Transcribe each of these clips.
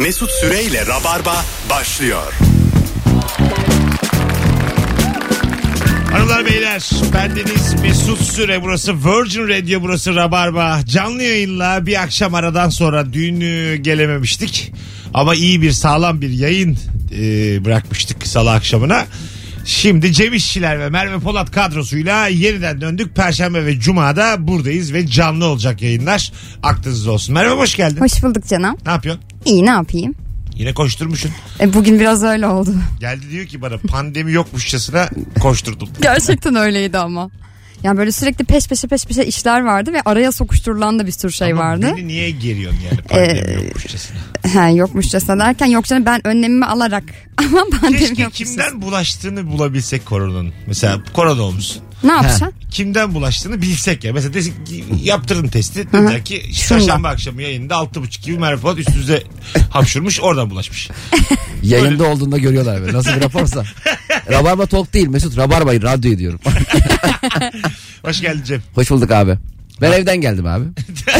Mesut Süreyle Rabarba başlıyor. Hanımlar beyler bendeniz Mesut Süre burası Virgin Radio burası Rabarba canlı yayınla bir akşam aradan sonra dün e, gelememiştik ama iyi bir sağlam bir yayın e, bırakmıştık salı akşamına. Şimdi Cem İşçiler ve Merve Polat kadrosuyla yeniden döndük. Perşembe ve Cuma'da buradayız ve canlı olacak yayınlar. Aklınızda olsun. Merve hoş geldin. Hoş bulduk canım. Ne yapıyorsun? İyi ne yapayım? Yine koşturmuşsun. E, bugün biraz öyle oldu. Geldi diyor ki bana pandemi yokmuşçasına koşturdum. Gerçekten öyleydi ama. Yani böyle sürekli peş peşe peş peşe işler vardı ve araya sokuşturulan da bir sürü şey Ama vardı. Beni niye geriyorsun yani pandemi Ee, yokmuşçasına? He, yokmuşçasına derken yok canım ben önlemimi alarak ama pandemi Keşke yokmuşçasına. kimden bulaştığını bulabilsek koronanın. Mesela korona olmuşsun. Ne yapacaksın? Kimden bulaştığını bilsek ya. Mesela desin ki, yaptırdın testi. Dediler ki çarşamba akşamı yayında 6.30 gibi Merve Polat üstünüze hapşurmuş oradan bulaşmış. Yayında olduğunda görüyorlar böyle. Nasıl bir raporsa. Rabarba Talk değil Mesut. Rabarba radyo diyorum. Hoş geldin Cem. Hoş bulduk abi. Ben evden geldim abi.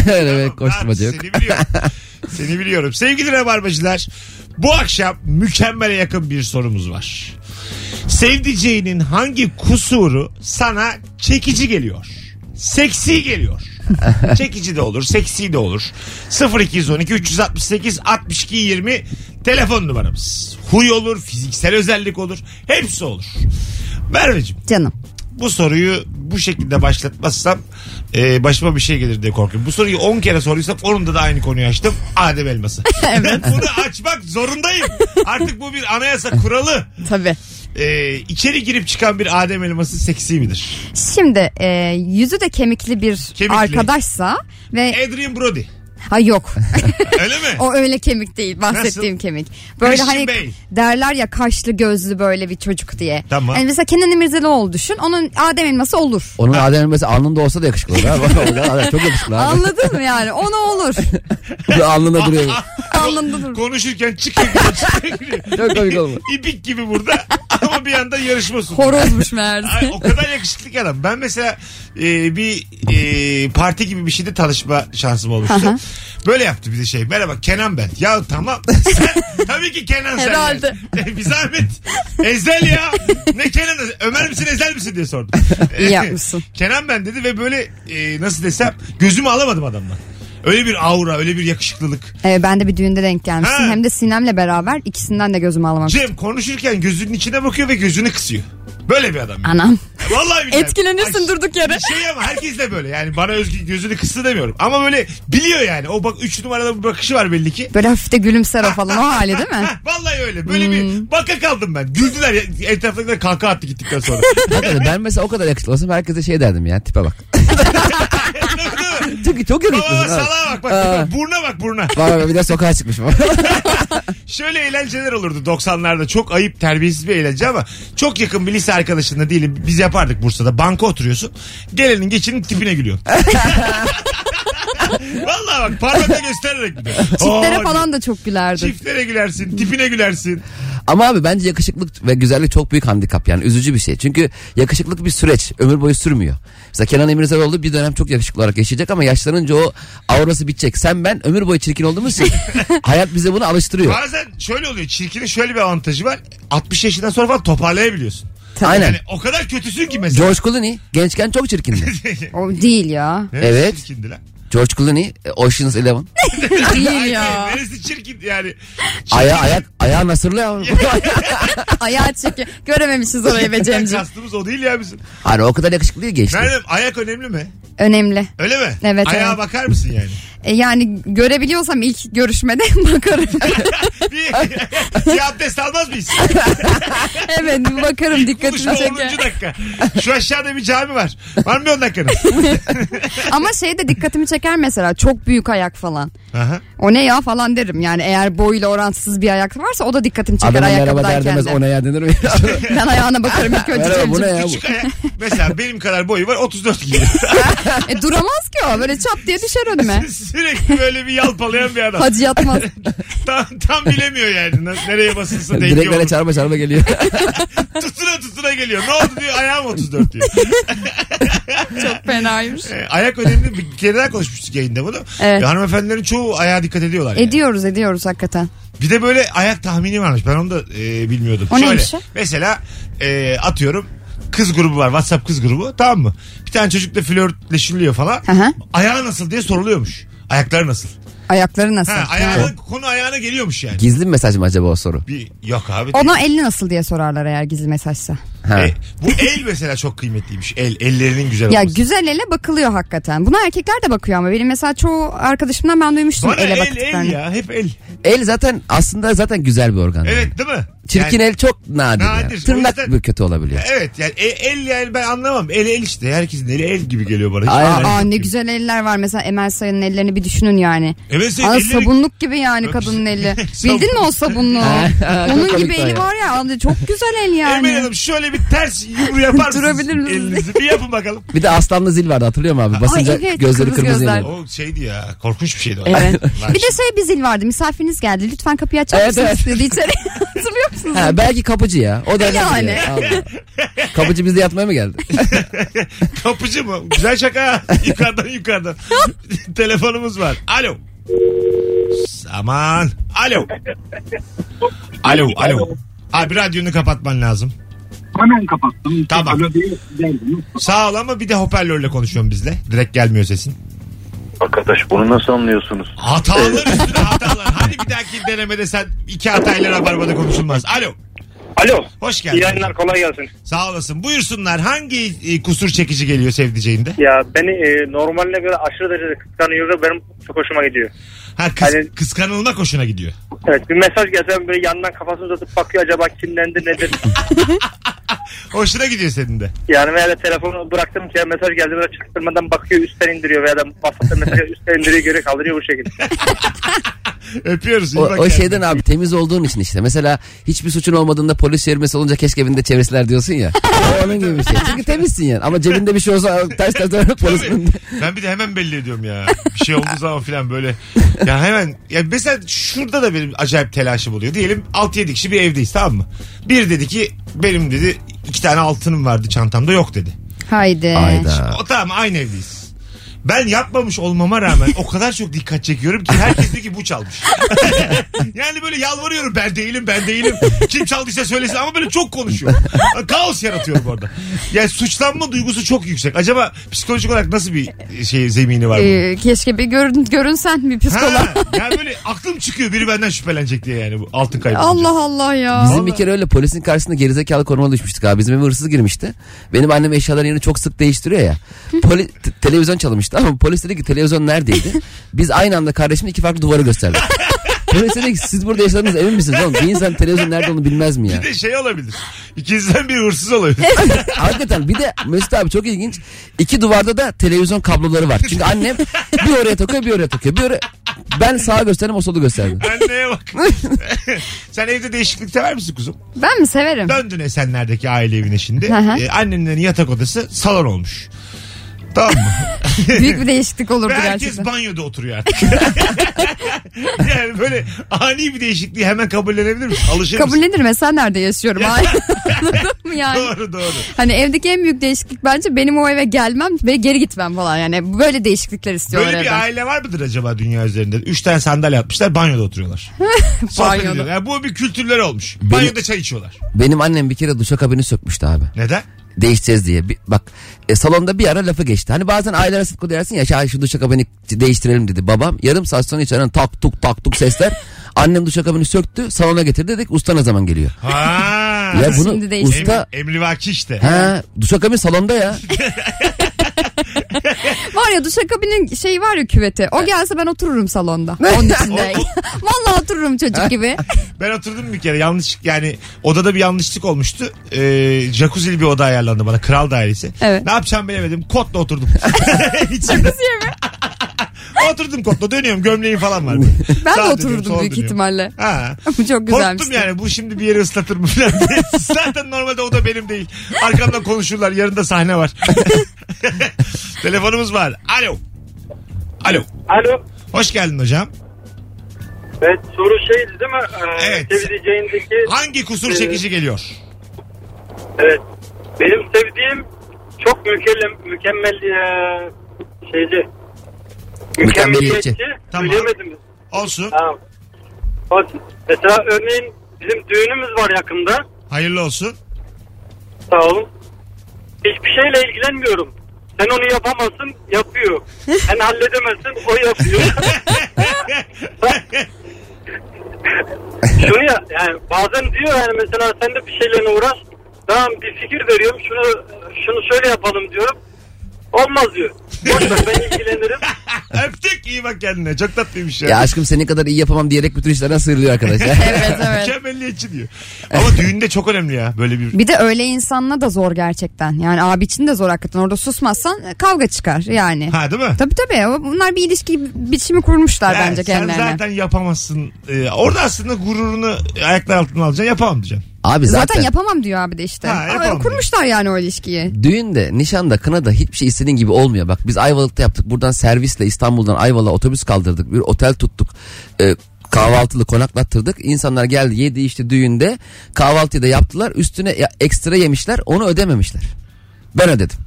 evet koşturmaca yok. Seni biliyorum. Seni biliyorum. Sevgili Rabarbacılar bu akşam mükemmele yakın bir sorumuz var. Sevdiceğinin hangi kusuru sana çekici geliyor? Seksi geliyor. çekici de olur, seksi de olur. 0212 368 62 20 telefon numaramız. Huy olur, fiziksel özellik olur. Hepsi olur. Merveciğim Canım. bu soruyu bu şekilde başlatmazsam e, başıma bir şey gelir diye korkuyorum. Bu soruyu 10 kere soruysam onunda da aynı konuyu açtım. Adem elması. Ben bunu açmak zorundayım. Artık bu bir anayasa kuralı. Tabii. E, içeri girip çıkan bir Adem elması seksi midir? Şimdi e, yüzü de kemikli bir Kemikli. arkadaşsa ve Adrian Brody. Ha yok Öyle mi? o öyle kemik değil bahsettiğim Nasıl? kemik. Böyle Christian hani Bale. derler ya kaşlı gözlü böyle bir çocuk diye. Tamam. Yani mesela Kenan İmirzalıoğlu düşün onun Adem elması olur. Onun Adem elması alnında olsa da yakışıklı olur. Çok yakışıklı abi. Anladın mı yani? Ona olur. alnında duruyor. Anlamda dur. Konuşurken çıkıyor çıkıyor. Çok komik olmuş. İpik gibi burada ama bir yandan yarışma sunuyor. Horozmuş meğerse. Ay, o kadar yakışıklı ki adam. Ben mesela e, bir e, parti gibi bir şeyde tanışma şansım olmuştu. Aha. Böyle yaptı bize şey. Merhaba Kenan ben. Ya tamam. Sen, tabii ki Kenan sen. Herhalde. yani. bir zahmet. Ezel ya. Ne Kenan? Ömer misin Ezel misin diye sordum. İyi yapmışsın. Kenan ben dedi ve böyle e, nasıl desem gözümü alamadım adamdan. Öyle bir aura, öyle bir yakışıklılık. Ee, ben de bir düğünde denk gelmiştim. Ha. Hem de Sinem'le beraber ikisinden de gözümü alamamıştım. Cem konuşurken gözünün içine bakıyor ve gözünü kısıyor. Böyle bir adam. Anam. Vallahi billahi. Etkilenirsin Ay, durduk yere. Bir şey ama herkes de böyle. Yani bana özgü gözünü kıstı demiyorum. Ama böyle biliyor yani. O bak 3 numarada bir bakışı var belli ki. Böyle hafif de gülümser o falan o hali değil mi? Vallahi öyle. Böyle Hmm. bir baka kaldım ben. Güldüler. Etraftakiler kahkaha attı gittikten sonra. Hakikaten ben mesela o kadar yakışıklı olsam herkese şey derdim ya tipe bak. çok, çok Baba yakışıklısın. ha. salağa bak bak. Aa. Buruna bak buruna. Bak bir de sokağa çıkmışım. Şöyle eğlenceler olurdu 90'larda. Çok ayıp terbiyesiz bir eğlence ama çok yakın bir lise arkadaşınla değilim. Biz yapardık Bursa'da. Banka oturuyorsun. Gelenin geçinin tipine gülüyorsun. Vallahi bak parmakla göstererek bir de. Çiftlere Oo, falan da çok gülerdi. Çiftlere gülersin, tipine gülersin. Ama abi bence yakışıklık ve güzellik çok büyük handikap yani üzücü bir şey. Çünkü yakışıklık bir süreç ömür boyu sürmüyor. Mesela Kenan İmirzalıoğlu bir dönem çok yakışıklı olarak yaşayacak ama yaşlanınca o aurası bitecek. Sen ben ömür boyu çirkin olduğumuz için hayat bize bunu alıştırıyor. Bazen şöyle oluyor. Çirkinin şöyle bir avantajı var. 60 yaşından sonra falan toparlayabiliyorsun. Aynen. Yani o kadar kötüsün ki mesela. George Clooney gençken çok çirkindi. O değil ya. Neresi Evet. Çirkindi lan? George Clooney e, Ocean's Eleven. değil ya. Neresi çirkin yani? Aya ayak ayağı nasırlı ya. Ayağı çeki. Görememişiz orayı be Cemciğim. Kastımız o değil ya bizim. Hani o kadar yakışıklı değil gençti. Meryem ayak önemli mi? Önemli. Öyle mi? Evet, Ayağa evet. bakar mısın yani? E, yani görebiliyorsam ilk görüşmede bakarım. bir, bir abdest almaz mıyız? evet bakarım dikkatimi Konuşma 10. çeker. dakika. Şu aşağıda bir cami var. Var mı 10 dakikanız? Ama şey de dikkatimi çeker mesela çok büyük ayak falan. Aha. O ne ya falan derim. Yani eğer boyuyla orantısız bir ayak varsa o da dikkatimi çeker Adama merhaba der ayakkabıdayken demez de. o ne ya denir mi? Ben ayağına bakarım ilk önce Merhaba, bu ne ya bu? Küçük ayak. Mesela benim kadar boyu var 34 kilo. E, duramaz ki o böyle çat diye düşer önüme. Sürekli böyle bir yalpalayan bir adam. Hacı yatmaz. tam, tam bilemiyor yani. Nereye basılsa denge Direkt böyle çarpa çarpa geliyor. Tutuna tutuna geliyor. Ne oldu diyor ayağım 34 diyor. Çok fenaymış. E, ayak önemli bir kere daha konuş. konuşmuştuk yayında bunu. Evet. E, hanımefendilerin çoğu ayağa dikkat ediyorlar. yani. Ediyoruz ediyoruz hakikaten. Bir de böyle ayak tahmini varmış. Ben onu da e, bilmiyordum. O neymiş o? Mesela e, atıyorum kız grubu var. WhatsApp kız grubu. Tamam mı? Bir tane çocukla flörtleşiliyor falan. Hı. Ayağı nasıl diye soruluyormuş. Ayakları nasıl? Ayakları nasıl? Ha, ayağına, konu ayağına geliyormuş yani. Gizli bir mesaj mı acaba o soru? Bir, yok abi. Ona elini nasıl diye sorarlar eğer gizli mesajsa. Ha. E, bu el mesela çok kıymetliymiş. El, ellerinin güzel Ya olması. güzel ele bakılıyor hakikaten. Buna erkekler de bakıyor ama benim mesela çoğu arkadaşımdan ben duymuştum Bana ele el el baktıklarını. ya. Hep el. El zaten aslında zaten güzel bir organ. Evet değil mi? Çirkin Yani- el çok nadir. Nadir. yani. O Tırnak yüzden- bir kötü olabiliyor. Evet yani e- el yani ben anlamam. El el işte. Herkesin eli el gibi geliyor bana. Aynen. anlamam. Aa ne güzel eller var mesela Emel Sayın'ın ellerini bir düşünün yani. Evet senin Aa, elleri- sabunluk gibi yani kadının eli. Bildin mi o sabunluğu? Onun gibi o eli var ya çok güzel el yani. Emel Hanım şöyle bir ters yumru yapar mısınız? Durabilir misiniz? Elinizi bir yapın bakalım. Bir de aslanlı zil vardı hatırlıyor musun abi? Basınca evet, gözleri kırmızı kırmızı gözler. O şeydi ya korkunç bir şeydi o. Evet. Bir de şey bir zil vardı misafiriniz geldi lütfen kapıyı açar Evet, mısınız evet. dedi içeri. Musunuz? Ha, belki kapıcı ya. O da Yani. ya. Allah. kapıcı bizde yatmaya mı geldi? Kapıcı mı? Güzel şaka. yukarıdan yukarıdan. Telefonumuz var. Alo. Aman. Alo. Alo. Alo. Abi radyonu kapatman lazım. Hemen kapattım. Tamam. Sağ ol ama bir de hoparlörle konuşuyorum bizle. Direkt gelmiyor sesin. Arkadaş bunu nasıl anlıyorsunuz? Hatalar üstüne hatalar. Hadi bir dahaki denemede sen iki hatayla rabarbada konuşulmaz. Alo. Alo. Hoş geldin. İyi yayınlar kolay gelsin. Sağ olasın. Buyursunlar. Hangi e, kusur çekici geliyor sevdiceğinde? Ya beni e, normaline göre aşırı derecede kıskanıyor ve benim çok hoşuma gidiyor. Ha kıs- Hani- kıskanılmak hoşuna gidiyor. Evet bir mesaj gelse böyle yandan kafasını uzatıp bakıyor acaba kimdendir nedir? Hoşuna gidiyor senin de. yani veya da telefonu bıraktım ki mesaj geldi böyle çaktırmadan bakıyor üstten indiriyor veya da WhatsApp'ta mesajı üstten indiriyor geri kaldırıyor bu şekilde. Öpüyoruz. O, o şeyden abi temiz olduğun için işte. Mesela hiçbir suçun olmadığında polis çevirmesi olunca keşke evinde çevreseler diyorsun ya. O onun gibi bir şey. Çünkü temizsin yani. Ama cebinde bir şey olsa ters ters dönüp önünde. Ben bir de hemen belli ediyorum ya. Bir şey olduğu zaman falan böyle. Ya hemen ya mesela şurada da benim acayip telaşım oluyor. Diyelim 6-7 kişi bir evdeyiz tamam mı? Bir dedi ki benim dedi iki tane altınım vardı çantamda yok dedi. Haydi. Hayda. O tamam aynı evdeyiz. Ben yapmamış olmama rağmen o kadar çok dikkat çekiyorum ki herkes diyor ki bu çalmış. yani böyle yalvarıyorum ben değilim ben değilim. Kim çaldıysa söylesin ama böyle çok konuşuyor. Kaos yaratıyorum orada. Yani suçlanma duygusu çok yüksek. Acaba psikolojik olarak nasıl bir şey zemini var bunun? Ee, keşke bir görün, görünsen bir psikolog. Ha, yani böyle aklım çıkıyor biri benden şüphelenecek diye yani bu altın kaybı. Allah Allah ya. Bizim bir kere öyle polisin karşısında gerizekalı konuma düşmüştük abi. Bizim eve hırsız girmişti. Benim annem eşyaların yerini çok sık değiştiriyor ya. Poli, te- televizyon çalmıştı ama polis dedi ki televizyon neredeydi? Biz aynı anda kardeşimle iki farklı duvarı gösterdik. Polis dedi ki siz burada yaşadığınız emin misiniz oğlum? Bir insan televizyon nerede olduğunu bilmez mi ya? Bir de şey olabilir. İkinizden biri hırsız olabilir. Hakikaten bir de Mesut abi çok ilginç. İki duvarda da televizyon kabloları var. Çünkü annem bir oraya takıyor bir oraya takıyor. Bir oraya... Ben sağa gösterdim o solu gösterdim. Anneye bak. Sen evde değişiklik sever misin kuzum? Ben mi severim? Döndün Esenler'deki aile evine şimdi. Hı hı. Ee, annenlerin yatak odası salon olmuş. Tamam mı? Büyük bir değişiklik olurdu Ve herkes gerçekten. banyoda oturuyor artık. yani böyle ani bir değişikliği hemen kabullenebilir misin? Alışır mısın? Kabullenirim ben sen nerede yaşıyorum? Ay, Anladın mı yani? Doğru doğru. Hani evdeki en büyük değişiklik bence benim o eve gelmem ve geri gitmem falan yani. Böyle değişiklikler istiyorlar Böyle bir evden. aile var mıdır acaba dünya üzerinde? Üç tane sandalye atmışlar banyoda oturuyorlar. Sohbet Banyoda. ediyorlar. Yani bu bir kültürler olmuş. Banyoda çay içiyorlar. Benim annem bir kere duşakabini sökmüştü abi. Neden? değişeceğiz diye. Bir- bak e, salonda bir ara lafı geçti. Hani bazen ailelere sıkı dersin ya "Şahin şu duşakabini değiştirelim dedi. Babam yarım saat sonra içeriden tak tuk tak tuk sesler. Annem duşakabini söktü salona getirdi dedik usta ne zaman geliyor? Ha. Ya bunu Şimdi usta Em, emrivaki işte. Ha, duşakabin salonda ya. Var ya duşakabinin şeyi var ya küveti. O gelse ben otururum salonda. Onun içinde. Vallahi otururum çocuk gibi. Ben oturdum bir kere yanlış yani odada bir yanlışlık olmuştu. Ee, jacuzzi'li bir oda ayarlandı bana kral dairesi. Evet. Ne yapacağım bilemedim kotla oturdum. İçinde. oturdum kotla dönüyorum gömleğim falan var. Ben Sağa de dönüyorum, otururdum sola büyük dönüyorum. ihtimalle. Ha. Bu çok güzelmiş. Korktum yani bu şimdi bir yeri ıslatır mı falan diye. Zaten normalde o da benim değil. Arkamdan konuşurlar yarın da sahne var. Telefonumuz var. Alo. Alo. Alo. Hoş geldin hocam. Evet soru şeydi değil mi? Ee, Evet. Sevdiceğindeki Hangi kusur çekici geliyor? Evet. Benim sevdiğim çok mükemmel, mükemmel eee, şeyci. Mükemmeliyetçi. Tamam. Söyleyemedim. Olsun. Tamam. Bak mesela örneğin bizim düğünümüz var yakında. Hayırlı olsun. Sağ olun. Hiçbir şeyle ilgilenmiyorum. Sen onu yapamazsın yapıyor. Sen halledemezsin o yapıyor. Şunu ya yani bazen diyor yani mesela sen de bir şeylerle uğraş. Tamam bir fikir veriyorum şunu şunu şöyle yapalım diyorum. Olmaz diyor. Boş ver ben ilgilenirim. Öptük iyi bak kendine. Çok tatlıymış ya. Ya aşkım senin kadar iyi yapamam diyerek bütün işlerden sıyrılıyor arkadaş. ya. Evet evet. Mükemmelliyetçi diyor. Ama düğünde çok önemli ya böyle bir. Bir de öyle insanla da zor gerçekten. Yani abi için de zor hakikaten. Orada susmazsan e, kavga çıkar yani. Ha değil mi? Tabii tabii. Bunlar bir ilişki biçimi kurmuşlar Yani bence sen kendilerine. zaten yapamazsın. Ee, orada aslında gururunu ayaklar altına alacaksın. Yapamam diyeceksin. Abi Zaten, zaten, yapamam diyor abi de işte. Ha, Ama yapamam kurmuşlar yani o ilişkiyi. düğünde, nişanda, kınada hiçbir şey istediğin gibi olmuyor. Bak biz Ayvalık'ta yaptık. Buradan servisle İstanbul'dan Ayvalık'a otobüs kaldırdık. Bir otel tuttuk. Ee, kahvaltılı konaklattırdık. İnsanlar geldi yedi işte düğünde. Kahvaltıyı da yaptılar. Üstüne ya- ekstra yemişler. Onu ödememişler. Ben ödedim.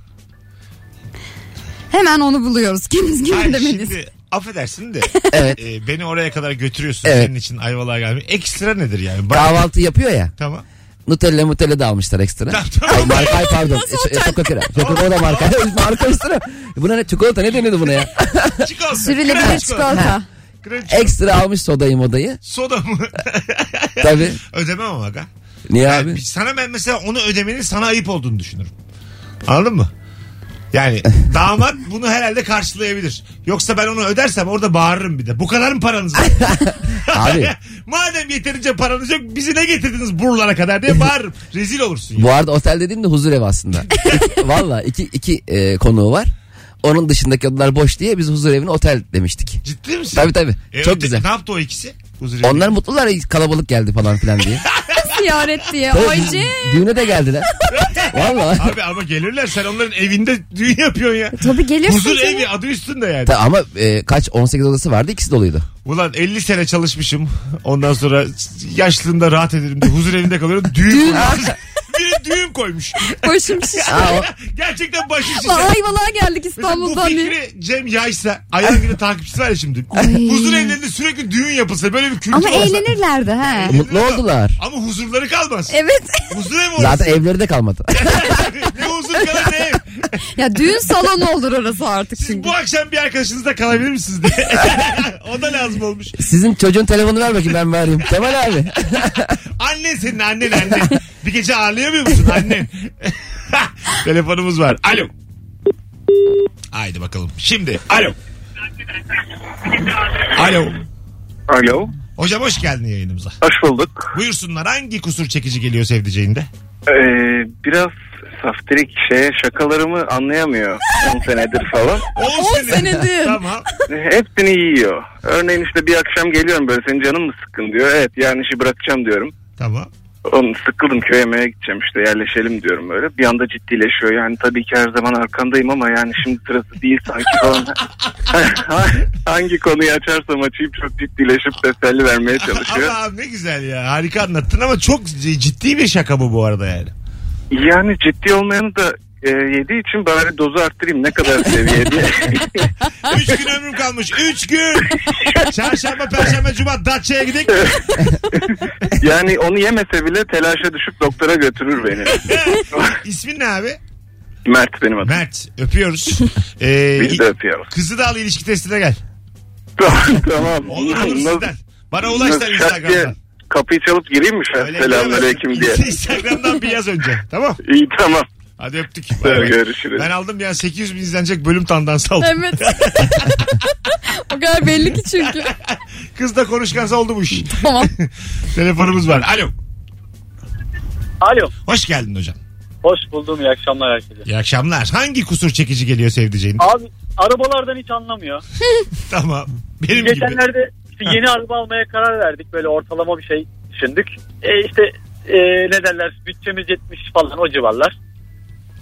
Hemen onu buluyoruz. Kimiz gibi Hayır, demeliyiz. şimdi affedersin de Evet. e, beni oraya kadar götürüyorsun Evet. senin için Ayvalık'a gelmek. Ekstra nedir yani? Bak, Kahvaltı yapıyor ya. tamam. Nutella Nutella da almışlar ekstra. Tamam, tamam. Ay marka ay pardon. E, Çikolata. Çikolata da marka. marka üstüne. Buna ne çikolata ne deniyordu buna ya? Çikolata. Sürülebilir çikolata. Çikolata. Ekstra almış sodayı modayı. Soda mı? Tabii. Ödemem ama aga. Niye Yani abi? sana ben mesela onu ödemenin sana ayıp olduğunu düşünürüm. Anladın mı? Yani damat bunu herhalde karşılayabilir. Yoksa ben onu ödersem orada bağırırım bir de. Bu kadar mı paranız var? Abi. Madem yeterince paranız yok bizi ne getirdiniz buralara kadar diye bağırırım. Rezil olursun ya. Bu arada otel dediğim de huzur evi aslında. Valla iki, iki e, konuğu var. Onun dışındaki odalar boş diye biz huzur evine otel demiştik. Ciddi misin? Tabii tabii. E, Çok öte- güzel. Ne yaptı o ikisi? Huzur evi. Onlar mutlular kalabalık geldi falan filan diye. Ziyaret diye. Tabii, biz- düğüne de geldiler. Valla. Abi ama gelirler sen onların evinde düğün yapıyorsun ya. Tabii gelirsin Huzur canım. evi adı üstünde yani. Ta- Ama e, kaç 18 odası vardı ikisi doluydu. Ulan 50 sene çalışmışım. Ondan sonra yaşlılığımda rahat ederim diye huzur evinde kalıyorum. Düğün. Biri düğün koymuş. Başım şiş. Aa, o- Gerçekten başı şişer. Lan Ayvalık'a geldik Mesela bu İstanbul'dan diye. fikri Cem Yaysa Ayhan gibi takipçisi var ya şimdi. Ay. Huzur evlerinde sürekli düğün yapılsa böyle bir kültür Ama olsa. eğlenirlerdi ha. Mutlu oldular. Ama huzurları kalmaz. Evet. Huzur evi orası. Zaten evleri de kalmadı. ne huzur kalır ne ev. ya düğün salonu olur orası artık Siz çünkü. bu akşam bir arkadaşınızda kalabilir misiniz diye. o da lazım olmuş. Sizin çocuğun telefonu ver bakayım ben vereyim. Kemal abi. Annen senin annen annen. Bir gece ağırlayamıyor musun annen? Telefonumuz var. Alo. Haydi bakalım. Şimdi alo. Alo. Alo. Hocam hoş geldin yayınımıza. Hoş bulduk. Buyursunlar hangi kusur çekici geliyor sevdiceğinde? Ee, biraz saftirik şeye şakalarımı anlayamıyor 10 senedir falan. 10 senedir. tamam. Hepsini yiyor. Örneğin işte bir akşam geliyorum böyle senin canın mı sıkkın diyor. Evet yani işi bırakacağım diyorum. Tamam. Onu sıkıldım köye yemeğe gideceğim işte yerleşelim diyorum böyle. Bir anda ciddileşiyor yani tabii ki her zaman arkandayım ama yani şimdi sırası değil sanki falan. Hangi konuyu açarsam açayım çok ciddileşip teselli vermeye çalışıyor. Ama abi ne güzel ya. Harika anlattın ama çok ciddi bir şaka bu bu arada yani. Yani ciddi olmayanı da e, yediği için bari dozu arttırayım ne kadar seviye diye. Üç gün ömrüm kalmış. Üç gün. Çarşamba, perşembe, cuma Datça'ya gidelim. yani onu yemese bile telaşa düşüp doktora götürür beni. İsmin ne abi? Mert benim adım. Mert. Öpüyoruz. Ee, Biz de öpüyoruz. Kızı da al ilişki testine gel. tamam. Olur olur Nasıl- sizden. Bana nasıl şak diye Instagram'dan. Kapıyı çalıp gireyim mi şu an? Selamünaleyküm diye. Instagram'dan bir yaz önce. Tamam. İyi tamam. Hadi öptük. Bay bay. Görüşürüz. Ben aldım yani 800 bin izlenecek bölüm tandansı aldım. Evet. o kadar belli ki çünkü. Kız da konuşkansa oldu bu iş. Tamam. Telefonumuz var. Alo. Alo. Hoş geldin hocam. Hoş buldum iyi akşamlar herkese. İyi akşamlar. Hangi kusur çekici geliyor sevdiceğin? Abi arabalardan hiç anlamıyor. tamam. Benim gibi. İşte yeni araba almaya karar verdik. Böyle ortalama bir şey düşündük. E işte e, ne derler bütçemiz yetmiş falan o civarlar.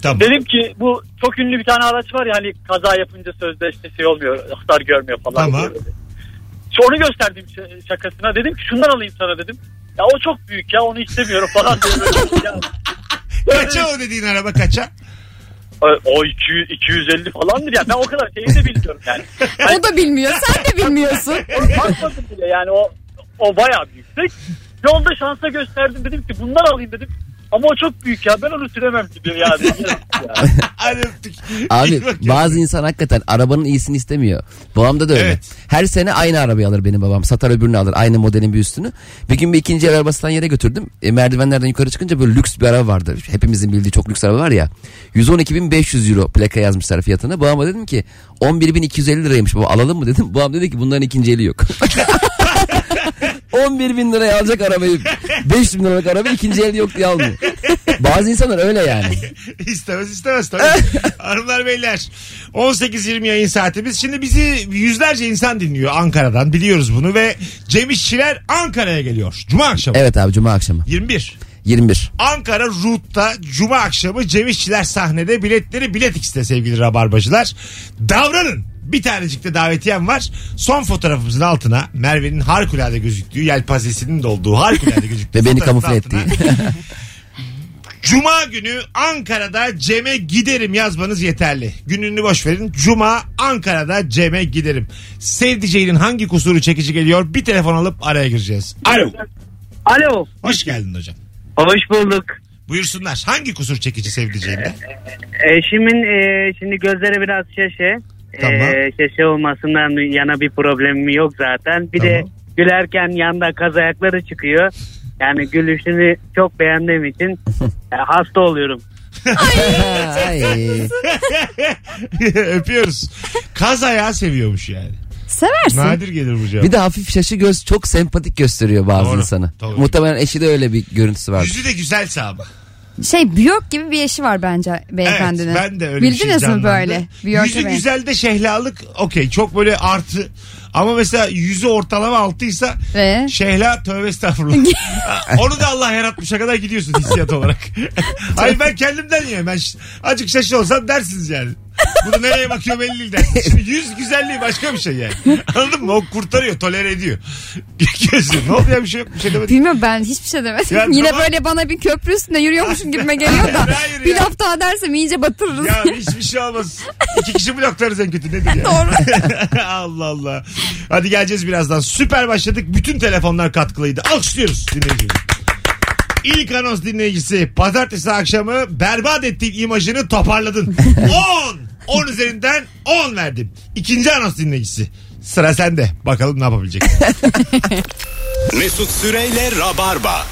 Tamam. Dedim ki bu çok ünlü bir tane araç var ya hani kaza yapınca sözde işte şey olmuyor hasar görmüyor falan. Tamam. Böyle. İşte onu gösterdim şakasına dedim ki şundan alayım sana dedim. Ya o çok büyük ya onu istemiyorum falan diye böyle. Ya, Kaça o dediğin araba kaça? O 200, 250 falandır ya. Ben o kadar şeyi de bilmiyorum yani. O da bilmiyor sen de bilmiyorsun. Bakmadım bile yani o o bayağı yüksek. Yolda şansa gösterdim dedim ki bunlar alayım dedim. Ama o çok büyük ya ben onu süremem gibi yani. yani. Hadi öptük. Abi bazı insan hakikaten arabanın iyisini istemiyor. Babamda da öyle. Evet. Her sene aynı arabayı alır benim babam. Satar öbürünü alır. Aynı modelin bir üstünü. Bir gün bir ikinci el arabasından yere götürdüm. E, merdivenlerden yukarı çıkınca böyle lüks bir araba vardı. Hepimizin bildiği çok lüks araba var ya. 112.500 euro plaka yazmışlar fiyatına. Babama dedim ki 11.250 liraymış baba alalım mı dedim. Babam dedi ki bunların ikinci eli yok. 11 bin liraya alacak arabayı 5 bin liralık arabayı ikinci elde yok diye almıyor. Bazı insanlar öyle yani. istemez istemez tabii. Hanımlar beyler 18-20 yayın saatimiz. Şimdi bizi yüzlerce insan dinliyor Ankara'dan biliyoruz bunu ve Cem İşçiler Ankara'ya geliyor. Cuma akşamı. Evet abi cuma akşamı 21. 21. Ankara Root'ta Cuma akşamı Cem İşçiler sahnede biletleri Bilet X'te sevgili rabarbacılar. Davranın. Bir tanecik de davetiyem var. Son fotoğrafımızın altına Merve'nin harikulade gözüktüğü yelpazesinin de olduğu harikulade gözüktüğü Ve beni fotoğrafın kamufle altına ettiği. Cuma günü Ankara'da Cem'e giderim yazmanız yeterli. Gününü boş verin. Cuma Ankara'da Cem'e giderim. Sevdiceğinin hangi kusuru çekici geliyor? Bir telefon alıp araya gireceğiz. Alo. Alo. Hoş geldin hocam. Hoş bulduk. Buyursunlar. Hangi kusur çekici sevdiceğinde? Eşimin e, şimdi gözleri biraz şaşı. Tamam. E, şaşı olmasından yana bir problemim yok zaten. Bir de Tamam. gülerken yanda kaz ayakları çıkıyor. Yani gülüşünü çok beğendiğim için e, hasta oluyorum. Ay. Öpüyoruz. Kaz ayağı seviyormuş yani. Seversin. Nadir gelir bu cevap. Bir de hafif şaşı göz çok sempatik gösteriyor bazı Doğru, insanı. doğru. Muhtemelen eşi de öyle bir görüntüsü var. Yüzü de güzelse ama. Şey Björk gibi bir eşi var bence beyefendinin. Evet ben de öyle bir şey Bildiniz mi böyle? Björk'e Yüzü güzel de şehlalık okey çok böyle artı. Ama mesela yüzü ortalama altıysa Ve? şehla tövbe estağfurullah. Onu da Allah yaratmışa kadar gidiyorsun hissiyat olarak. Hayır ben kendimden yiyorum. Ben ş- azıcık şaşı olsam dersiniz yani. Bunu nereye bakıyor belli değil dersiniz. Şimdi yüz güzelliği başka bir şey yani. Anladın mı? O kurtarıyor, tolere ediyor. Gözü. Ne oldu ya bir şey yok. Bir şey demedim. Bilmiyorum ben hiçbir şey demedim. Ya Yine tamam. böyle bana bir köprü üstünde yürüyormuşum gibime geliyor da. Hayır bir laf daha dersem iyice batırırız. Ya hiçbir şey olmaz. İki kişi bloklarız en kötü nedir ya? Doğru. Allah Allah. Hadi geleceğiz birazdan. Süper başladık. Bütün telefonlar katkılıydı. Alkışlıyoruz dinleyiciyi. İlk anons dinleyicisi pazartesi akşamı berbat ettiğin imajını toparladın. 10. 10 üzerinden 10 verdim. İkinci anons dinleyicisi. Sıra sende. Bakalım ne yapabilecek. Mesut Süreyle Rabarba.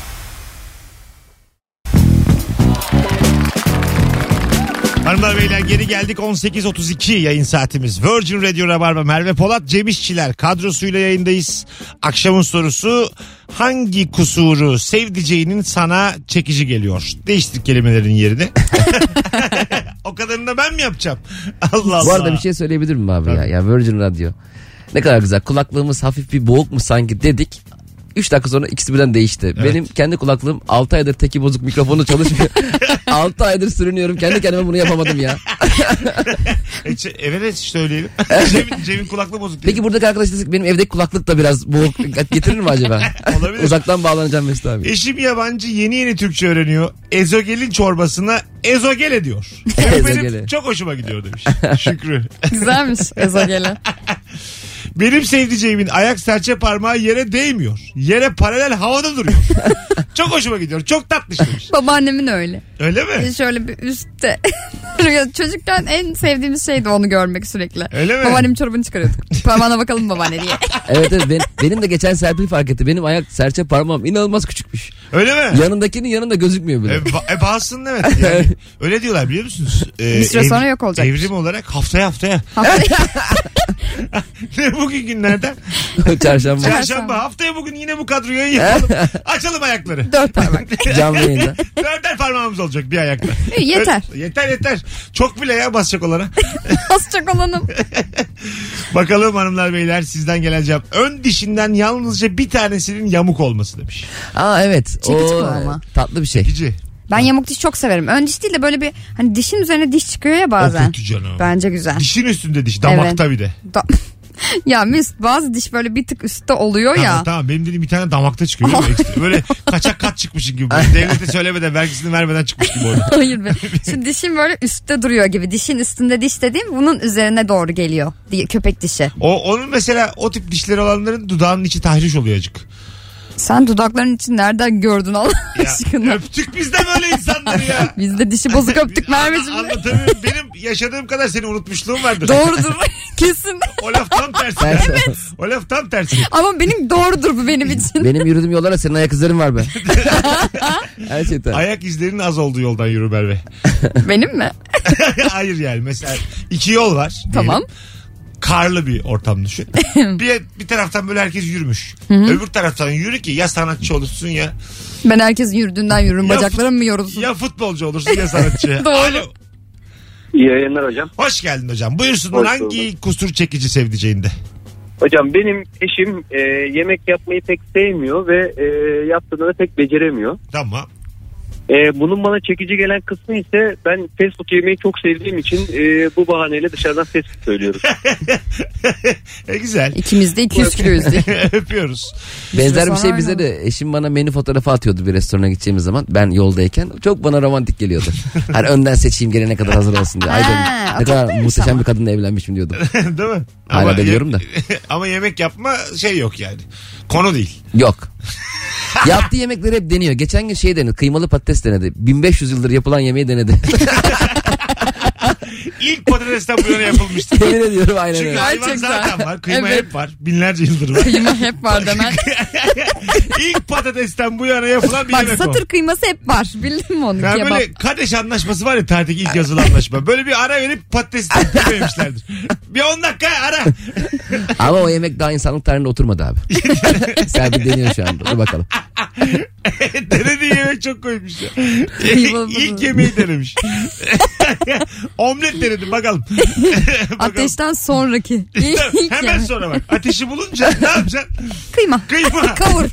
Hanımlar beyler geri geldik 18.32 yayın saatimiz. Virgin Radio Rabarba Merve Polat Cem İşçiler kadrosuyla yayındayız. Akşamın sorusu hangi kusuru sevdiceğinin sana çekici geliyor? Değiştir kelimelerin yerini. o kadarını da ben mi yapacağım? Allah Allah. Bu arada bir şey söyleyebilir miyim abi ya? Ya Virgin Radio. Ne kadar güzel. Kulaklığımız hafif bir boğuk mu sanki dedik. 3 dakika sonra ikisi birden değişti. Benim kendi kulaklığım 6 aydır teki bozuk mikrofonu çalışmıyor. 6 aydır sürünüyorum. Kendi kendime bunu yapamadım ya. E, ç- evet söyleyelim. Cem'in, Cem'in kulaklığı bozuk. Peki buradaki arkadaş benim evdeki kulaklık da biraz boğuk getirir mi acaba? Olabilir. Uzaktan bağlanacağım Mesut abi. Eşim yabancı yeni yeni Türkçe öğreniyor. Ezogelin çorbasına ezogele diyor. Benim Ezogele. çok hoşuma gidiyor demiş. Şükrü. Güzelmiş ezogeli. Benim sevdiceğimin ayak serçe parmağı yere değmiyor. Yere paralel havada duruyor. çok hoşuma gidiyor. Çok tatlış demiş. Babaannemin öyle. Öyle mi? Şöyle bir üstte. Çocukken en sevdiğimiz şeydi onu görmek sürekli. Öyle mi? Babaannemin çorabını çıkarıyorduk. Parmağına bakalım babaanne diye. Evet evet ben- benim de geçen Serpil fark etti. Benim ayak serçe parmağım inanılmaz küçükmüş. Öyle mi? Yanındakinin yanında gözükmüyor bile. E, ba- e, bazısının evet. Yani, öyle diyorlar biliyor musunuz? E, Bir süre sonra yok olacakmış. Evrim olarak haftaya haftaya. ne bugün günlerden? Çarşamba Çarşamba haftaya bugün yine bu kadroyu yapalım. Açalım ayakları. Dört parmak. canlı yayında. Dörder parmağımız olacak bir ayakta. İyi, yeter. Ö- yeter yeter. Çok bile ya basacak olana. Basacak olanım. Bakalım hanımlar beyler sizden gelen cevap. Ön dişinden yalnızca bir tanesinin yamuk olması demiş. Aa evet. Çekici o ama. tatlı bir şey. Gici. Ben yamuk diş çok severim. Ön diş değil de böyle bir hani dişin üzerine diş çıkıyor ya O bazen. kötü canım. Bence güzel. Dişin üstünde diş. Damakta bir de. Da- Ya Mesut bazı diş böyle bir tık üstte oluyor Tamam, ya. tamam benim dediğim bir tane damakta çıkıyor. Ekstra. Böyle kaçak kat çıkmışın gibi. Böyle devlete söylemeden vergisini vermeden çıkmış gibi orada. Hayır be. Şu dişim böyle üstte duruyor gibi. Dişin üstünde diş dediğim bunun üzerine doğru geliyor. Köpek dişi. O, onun mesela o tip dişleri olanların dudağının içi tahriş oluyor acık. Sen dudakların için nereden gördün Allah Ya, aşkına? öptük biz de böyle insanları ya. Biz de dişi bozuk öptük Merveciğim. Anlatamıyorum. Benim yaşadığım kadar seni unutmuşluğum vardır. Doğrudur. Kesin. O laf tam tersi. Ters. O laf tam tersi. Ama benim doğrudur bu benim için. Benim yürüdüğüm yollara senin ayak izlerin var be. Gerçekten. Ayak izlerinin az olduğu yoldan yürü Merve. benim mi? Hayır yani mesela iki yol var. diyelim. Tamam. Karlı bir ortam düşün. bir, bir taraftan böyle herkes yürümüş. Öbür taraftan yürü ki ya sanatçı olursun ya Ben herkesin yürüdüğünden yürürüm. Ya Bacaklarım mı yorulsun? ya futbolcu olursun ya sanatçı. Doğru. Alo. İyi yayınlar hocam. Hoş geldin hocam. Buyursunlar Hoş hangi kusur çekici sevdiceğinde? Hocam benim eşim e, yemek yapmayı pek sevmiyor ve e, yaptığını da pek beceremiyor. Tamam. E, bunun bana çekici gelen kısmı ise ben fast food yemeyi çok sevdiğim için e, bu bahaneyle dışarıdan fast food söylüyorum. e, güzel. İkimiz de 200 kiloyuz diye. Öpüyoruz. Benzer bir şey bize de eşim bana menü fotoğrafı atıyordu bir restorana gideceğimiz zaman ben yoldayken çok bana romantik geliyordu. hani önden seçeyim gelene kadar hazır olsun diye. Ay dedim, Ha, ne kadar muhteşem ama. bir kadınla evlenmişim diyordum. Değil mi? Hala diyorum da. ama yemek yapma şey yok yani. Konu değil. Yok. Yaptığı yemekleri hep deniyor. Geçen gün şey denedi. Kıymalı patates denedi. 1500 yıldır yapılan yemeği denedi. İlk patatesten bu yana yapılmıştı. Yemin ediyorum aynen Çünkü öyle. hayvan Gerçekten. zaten var. Kıyma Evet. hep var. Binlerce yıldır var. Kıyma hep var demen. İlk patatesten bu yana yapılan bir Bak yemek o. satır kıyması hep var. Bildin mi onu? Yani Kebap. böyle Kadeş anlaşması var ya tarihteki ilk yazılı anlaşma. Böyle bir ara verip patates koymuşlardır. bir 10 dakika ara. Ama o yemek daha insanlık tarihinde oturmadı abi. Serpil deniyor şu anda. Dur bakalım. Denediği yemek çok koymuş ya. İlk yemeği denemiş. Omlet denedim bakalım. bakalım. Ateşten sonraki. İlk, Hemen yemek. sonra bak. Ateşi bulunca ne yapacaksın? Kıyma. Kıyma. Kavur.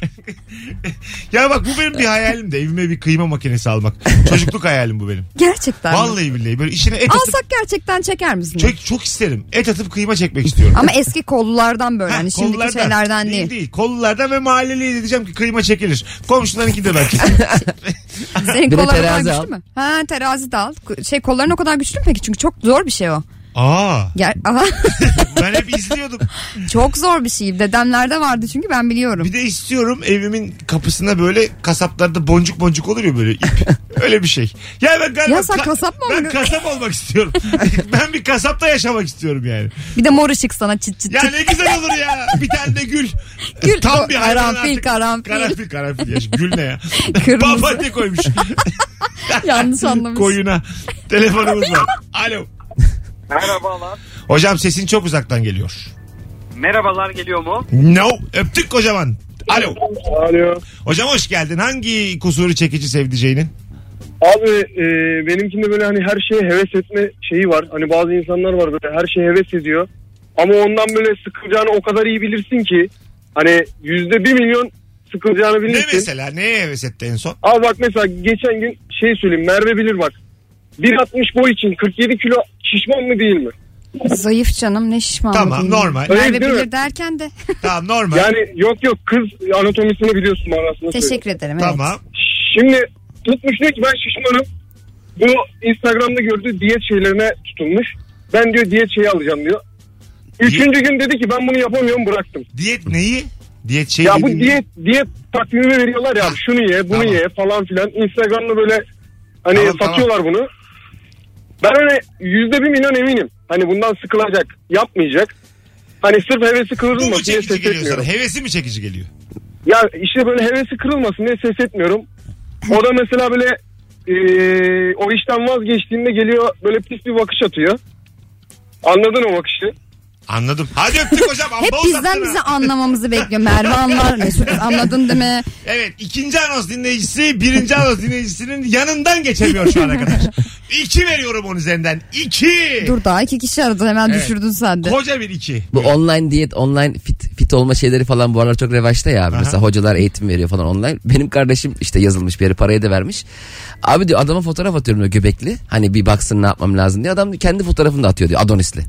Ya bak bu benim bir hayalim de evime bir kıyma makinesi almak. Çocukluk hayalim bu benim. Gerçekten. mi? Vallahi billahi böyle içine et atıp Alsak gerçekten çeker misin? çok, çok isterim. Et atıp kıyma çekmek istiyorum. Ama eski kollulardan böyle. Ha, Hani şimdiki kollardan. şeylerden değil. değil. Değil Kollulardan ve mahalleliye diyeceğim ki kıyma çekilir. Komşularınki de belki. Senin Bir de kolların o kadar terazi güçlü al. mü? Ha terazi de al. Şey kolların o kadar güçlü mü peki? Çünkü çok zor bir şey o. Aa, Ger Aha, ben hep izliyordum. çok zor bir şey. Dedemlerde vardı çünkü ben biliyorum. Bir de istiyorum evimin kapısına böyle kasaplarda boncuk boncuk olur ya böyle ip. Öyle bir şey. Ya ben galiba Ya sen kasap mı Ben kasap olmak istiyorum. ben bir kasapta yaşamak istiyorum yani. Bir de mor ışık sana çıt çıt Ya çıt. ne güzel olur ya. Bir tane de gül. Gül. Tam bir hayvan Karanfil, artık. karanfil. Karanfil karanfil. Ya. Gül ne ya? Kırmızı. Papatya koymuş. Yanlış anlamış. Koyuna. Telefonumuz var. Alo. Merhabalar. Hocam sesin çok uzaktan geliyor. Merhabalar geliyor mu? No. Öptük kocaman. Alo. Alo. Hocam hoş geldin. Hangi kusuru çekici sevdiceğinin? Abi e, benimkinde böyle hani her şeye heves etme şeyi var. Hani bazı insanlar var böyle her şeye heves ediyor. Ama ondan böyle sıkılacağını o kadar iyi bilirsin ki. Hani yüzde bir milyon sıkılacağını Ne bilirsin. mesela? Neye heves etti en son? Abi bak mesela geçen gün şey söyleyeyim Merve bilir bak. 1.60 boy için 47 kilo şişman mı değil mi? Zayıf canım ne şişman. Tamam normal. Öyle Merve değil mi? bilir derken de. Tamam normal. Yani yok yok kız anatomisini biliyorsun manasında. Teşekkür ederim. Evet. Tamam. Şimdi tutmuş diyor ki ben şişmanım. Bu Instagram'da gördüğü diyet şeylerine tutulmuş. Ben diyor diyet şeyi alacağım diyor. Üçüncü gün dedi ki ben bunu yapamıyorum bıraktım. Diyet neyi? Diyet şey ya bu dediğin- diyet diyet takvimi veriyorlar ya şunu ye bunu Tamam. ye falan filan. Instagram'da böyle hani Tamam, satıyorlar bunu. Ben hani yüzde bir milyon eminim. Hani bundan sıkılacak yapmayacak. Hani sırf hevesi Bu mu kırılmasın diye çekici ses geliyor sana? etmiyorum. Hevesi mi çekici geliyor? Ya işte böyle hevesi kırılmasın diye ses etmiyorum. O da mesela böyle e, o işten vazgeçtiğinde geliyor böyle pis bir bakış atıyor. Anladın o bakışı? Anladım. Hadi öptük hocam. Hep Amma bizden uzattın bize ha. anlamamızı bekliyor. Merve anlar. Mesut anladın değil mi? Evet ikinci anons dinleyicisi birinci anons dinleyicisinin yanından geçemiyor şu ana kadar. İki veriyorum onun üzerinden. İki. Dur daha iki kişi aradı hemen Evet. düşürdün sen de. Koca bir iki. Bu online diyet, online fit, fit olma şeyleri falan bu aralar çok revaçta ya abi. Mesela hocalar eğitim veriyor falan online. Benim kardeşim işte yazılmış bir yere parayı da vermiş. Abi diyor adama fotoğraf atıyorum diyor göbekli. Hani bir baksın ne yapmam lazım diye. Adam kendi fotoğrafını da atıyor diyor Adonis'li.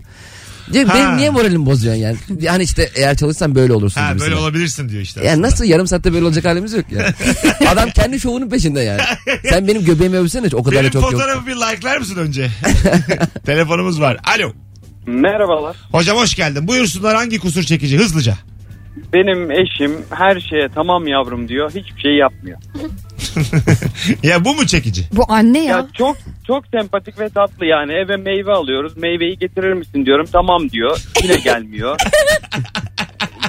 Diyor, Ha. benim niye moralimi bozuyorsun yani? Yani işte eğer çalışsan böyle olursun. Ha gibisinden. böyle olabilirsin diyor işte. Yani aslında. nasıl yarım saatte böyle olacak halimiz yok ya. Adam kendi şovunun peşinde yani. Sen benim göbeğimi övsene o kadar da Benim çok yok. fotoğrafı bir like'lar mısın önce? Telefonumuz var. Alo. Merhabalar. Hocam hoş geldin. Buyursunlar hangi kusur çekici? Hızlıca. Benim eşim her şeye tamam yavrum diyor. Hiçbir şey yapmıyor. Ya bu mu çekici? Bu anne ya. Ya çok çok sempatik ve tatlı yani. Eve meyve alıyoruz. Meyveyi getirir misin diyorum. Tamam diyor. Yine gelmiyor.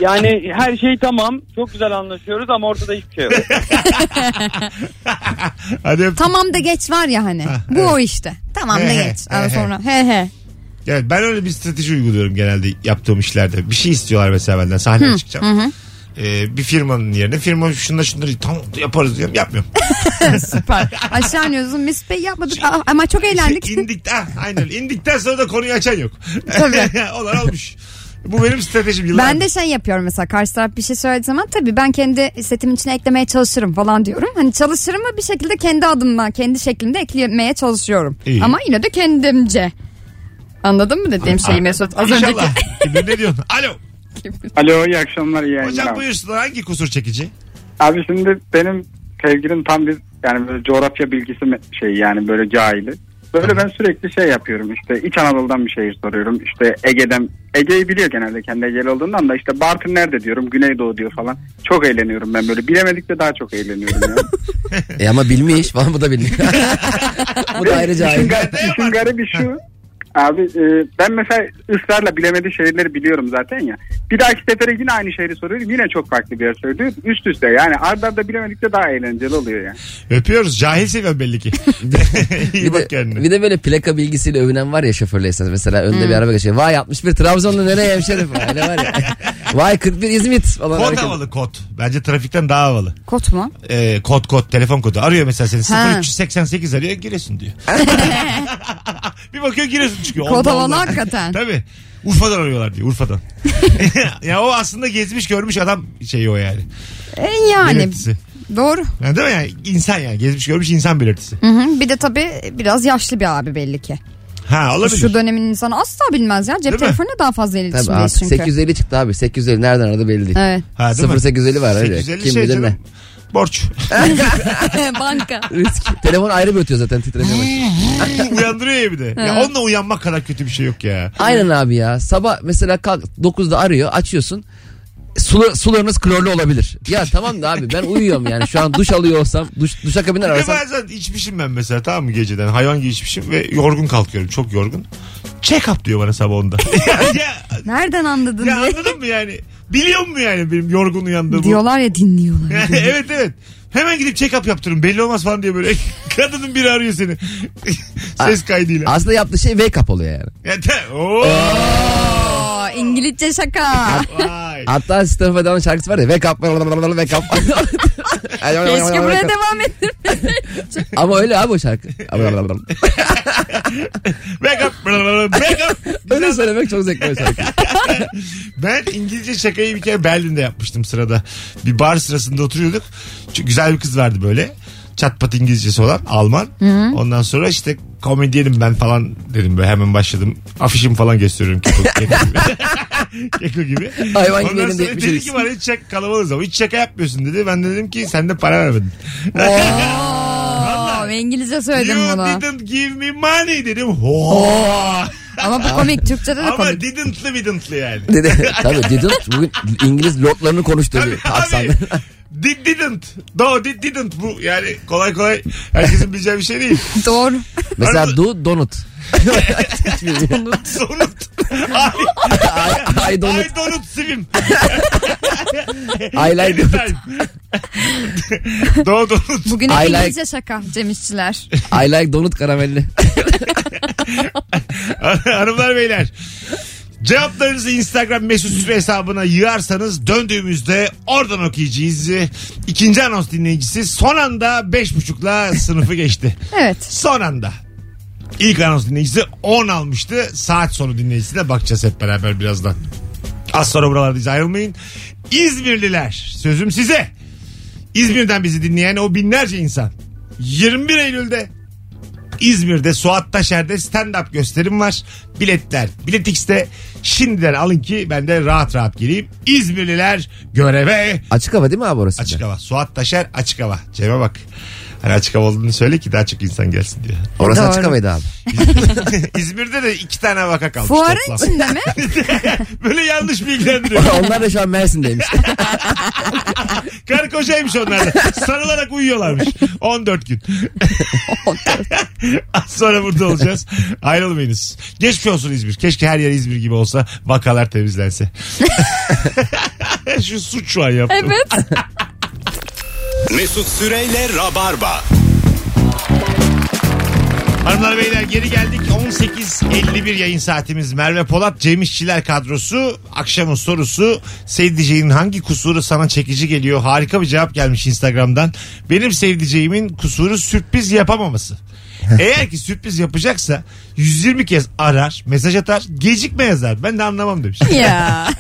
Yani her şey tamam. Çok güzel anlaşıyoruz ama ortada hiçbir şey yok. Hadi öptüm. Tamam da geç var ya hani. Bu o işte. Tamam da He he, geç. he sonra he he. Evet, ben öyle bir strateji uyguluyorum genelde yaptığım işlerde. Bir şey istiyorlar mesela benden sahneye çıkacağım. Ee, bir firmanın yerine firma şunları şunları tamam yaparız diyorum yapmıyorum. Süper. Aşağı iniyorsun Mesut Bey yapmadık Aa, ama çok eğlendik. İndik, ah, aynen öyle. İndikten sonra da konuyu açan yok. Tabii. Olan olmuş. Bu benim stratejim yıllar. Ben de şey yapıyorum mesela karşı taraf bir şey söylediği zaman tabii ben kendi setimin içine eklemeye çalışırım falan diyorum. Hani çalışırım ve bir şekilde kendi adımla kendi şeklimde eklemeye çalışıyorum. İyi. Ama yine de kendimce. Anladın mı dediğim şeyi Mesut? Az önceki. İnşallah. Kim ne diyorsun? Alo. Alo iyi akşamlar iyi yayınlar. Hocam abi. buyursunlar hangi kusur çekici? Abi şimdi benim sevgilim tam bir yani böyle coğrafya bilgisi şey yani böyle cahili. Böyle ben sürekli şey yapıyorum işte İç Anadolu'dan bir şehir soruyorum işte Ege'den Ege'yi biliyor genelde kendi Ege'li olduğundan da işte Bartın nerede diyorum Güneydoğu diyor falan. Çok eğleniyorum ben böyle bilemedikçe daha çok eğleniyorum ya. E ama bilmiş falan bu da bilmiyor. bu da ayrıca işin, ayrı. gar- işin garibi şu Abi e, ben mesela ısrarla bilemediği şehirleri biliyorum zaten ya. Bir dahaki sefere yine aynı şehri soruyorum. Yine çok farklı bir yer söylüyor. Üst üste yani arda arda bilemedikçe daha eğlenceli oluyor yani. Öpüyoruz. Cahil seviyorum belli ki. İyi Bir bak de, kendine. bir de böyle plaka bilgisiyle övünen var ya şoförle. Mesela önde Hmm. bir araba geçiyor. Vay 61 Trabzonlu nereye hemşerim? Öyle var ya. Vay 41 İzmit falan. Kod hareket. havalı kod. Bence trafikten daha havalı. Kot mu? Ee, kod kod telefon kodu. Arıyor mesela seni Ha. 0388 arıyor Giresun diyor. bir bakıyor Giresun çıkıyor. Kod Allah havalı Allah. hakikaten. Tabii. Urfa'dan arıyorlar diyor Urfa'dan. ya o aslında gezmiş görmüş adam şeyi o yani. E yani Belirtisi. doğru. Yani değil mi yani? İnsan yani. Gezmiş görmüş insan belirtisi. Hı hı. Bir de tabii biraz yaşlı bir abi belli ki. Ha olabilir. Şu dönemin insanı asla bilmez ya. Cep Değil mi? telefonuyla daha fazla Tabii iletişimdeyiz artık çünkü. 850 çıktı abi. 850 nereden aradı belli değil. Evet. Ha, değil mi? 0850 var öyle. 850 Kim şey bilir ne. Borç. Banka. Risk. Telefon ayrı bir ötüyor zaten titremeye başlıyor. Uyandırıyor ya bir de. Ya onunla uyanmak kadar kötü bir şey yok ya. Aynen abi ya. Sabah mesela kalk 9'da arıyor açıyorsun. Sulu, sularınız klorlu olabilir. Ya tamam da abi ben uyuyorum yani. Şu an duş alıyor olsam duş, duşakabinden Ve arasam. bazen içmişim ben mesela tamam mı geceden hayvan gibi içmişim ve yorgun kalkıyorum çok yorgun. Check up diyor bana sabah onda. ya, ya, Nereden anladın ya diye. anladın mı yani? Biliyor mu yani benim yorgun uyandığımı? Diyorlar ya dinliyorlar. Yani evet evet. Hemen gidip check up yaptırın belli olmaz falan diye böyle kadının biri arıyor seni. Ses kaydıyla. Aslında yaptığı şey wake up oluyor yani. Ya te- Oo, Oo, İngilizce şaka. vay. Hatta Stefan Feda'nın şarkısı var ya wake up wake up. Keşke buraya devam ettir. Ama öyle abi o şarkı. Back up. Back up. öyle söylemek çok zevkli o şarkı. Ben İngilizce şakayı bir kere Berlin'de yapmıştım sırada. Bir bar sırasında oturuyorduk. Çok güzel bir kız vardı böyle. Çat pat İngilizcesi olan Alman. Ondan sonra işte komedyenim ben falan dedim böyle hemen başladım. Afişimi falan gösteriyorum Keko, Keko gibi. Keko gibi. Hayvan gibi Ondan sonra dedi ki bana hiç şaka kalabalığız ama hiç şaka yapmıyorsun dedi. Ben de dedim ki sen de para vermedin. Oo, ve İngilizce söyledim you bunu. didn't give me money dedim. Ho. Ama bu komik. Türkçe'de de Ama komik. didn'tlı didn'tlı yani. Tabii didn't bugün İngiliz lordlarını konuştu. Tabii. Did didn't. No did didn't. Bu yani kolay kolay herkesin bileceği bir şey değil. Doğru. Mesela do donut. Donut. Ay, I, I donut. ay donut swim. I like donut. Do donut. Bugün I hep like- İngilizce şaka Cem İşçiler. I like donut karamelli. Hanımlar beyler. Cevaplarınızı Instagram mesut süre hesabına yığarsanız döndüğümüzde oradan okuyacağız. İkinci anons dinleyicisi son anda beş buçukla sınıfı geçti. Evet. Son anda. İlk anons dinleyicisi 10 almıştı. Saat sonu dinleyicisine bakacağız hep beraber birazdan. Az sonra buralardayız ayrılmayın. İzmirliler sözüm size. İzmir'den bizi dinleyen o binlerce insan. 21 Eylül'de İzmir'de Suat Taşer'de stand-up gösterim var. Biletler Bilet X'te şimdiden alın ki ben de rahat rahat geleyim. İzmirliler göreve Açık hava değil mi abi orası? açık hava. Suat Taşer açık hava. Cem'e bak. Hani açık hava olduğunu söyle ki daha çok insan gelsin diye. Orası Doğru. açık havaydı abi. İzmir'de de iki tane vaka kalmış Fuarın toplam. içinde mi? Böyle yanlış bilgilendiriyor. Onlar da şu an Mersin'deymiş. Karı kocaymış onlar da. Sarılarak uyuyorlarmış. 14 gün. Az sonra burada olacağız. Ayrılmayınız. Geçmiş olsun İzmir. Keşke her yer İzmir gibi olsa vakalar temizlense. Şu suç şu an yaptım. Evet. Mesut Süreyle Rabarba. Hanımlar beyler geri geldik. 18.51 yayın saatimiz. Merve Polat, Cem İşçiler kadrosu. Akşamın sorusu sevdiceğinin hangi kusuru sana çekici geliyor? Harika bir cevap gelmiş Instagram'dan. Benim sevdiceğimin kusuru sürpriz yapamaması. Eğer ki sürpriz yapacaksa 120 kez arar, mesaj atar, gecikme yazar. Ben de anlamam demiş. ya.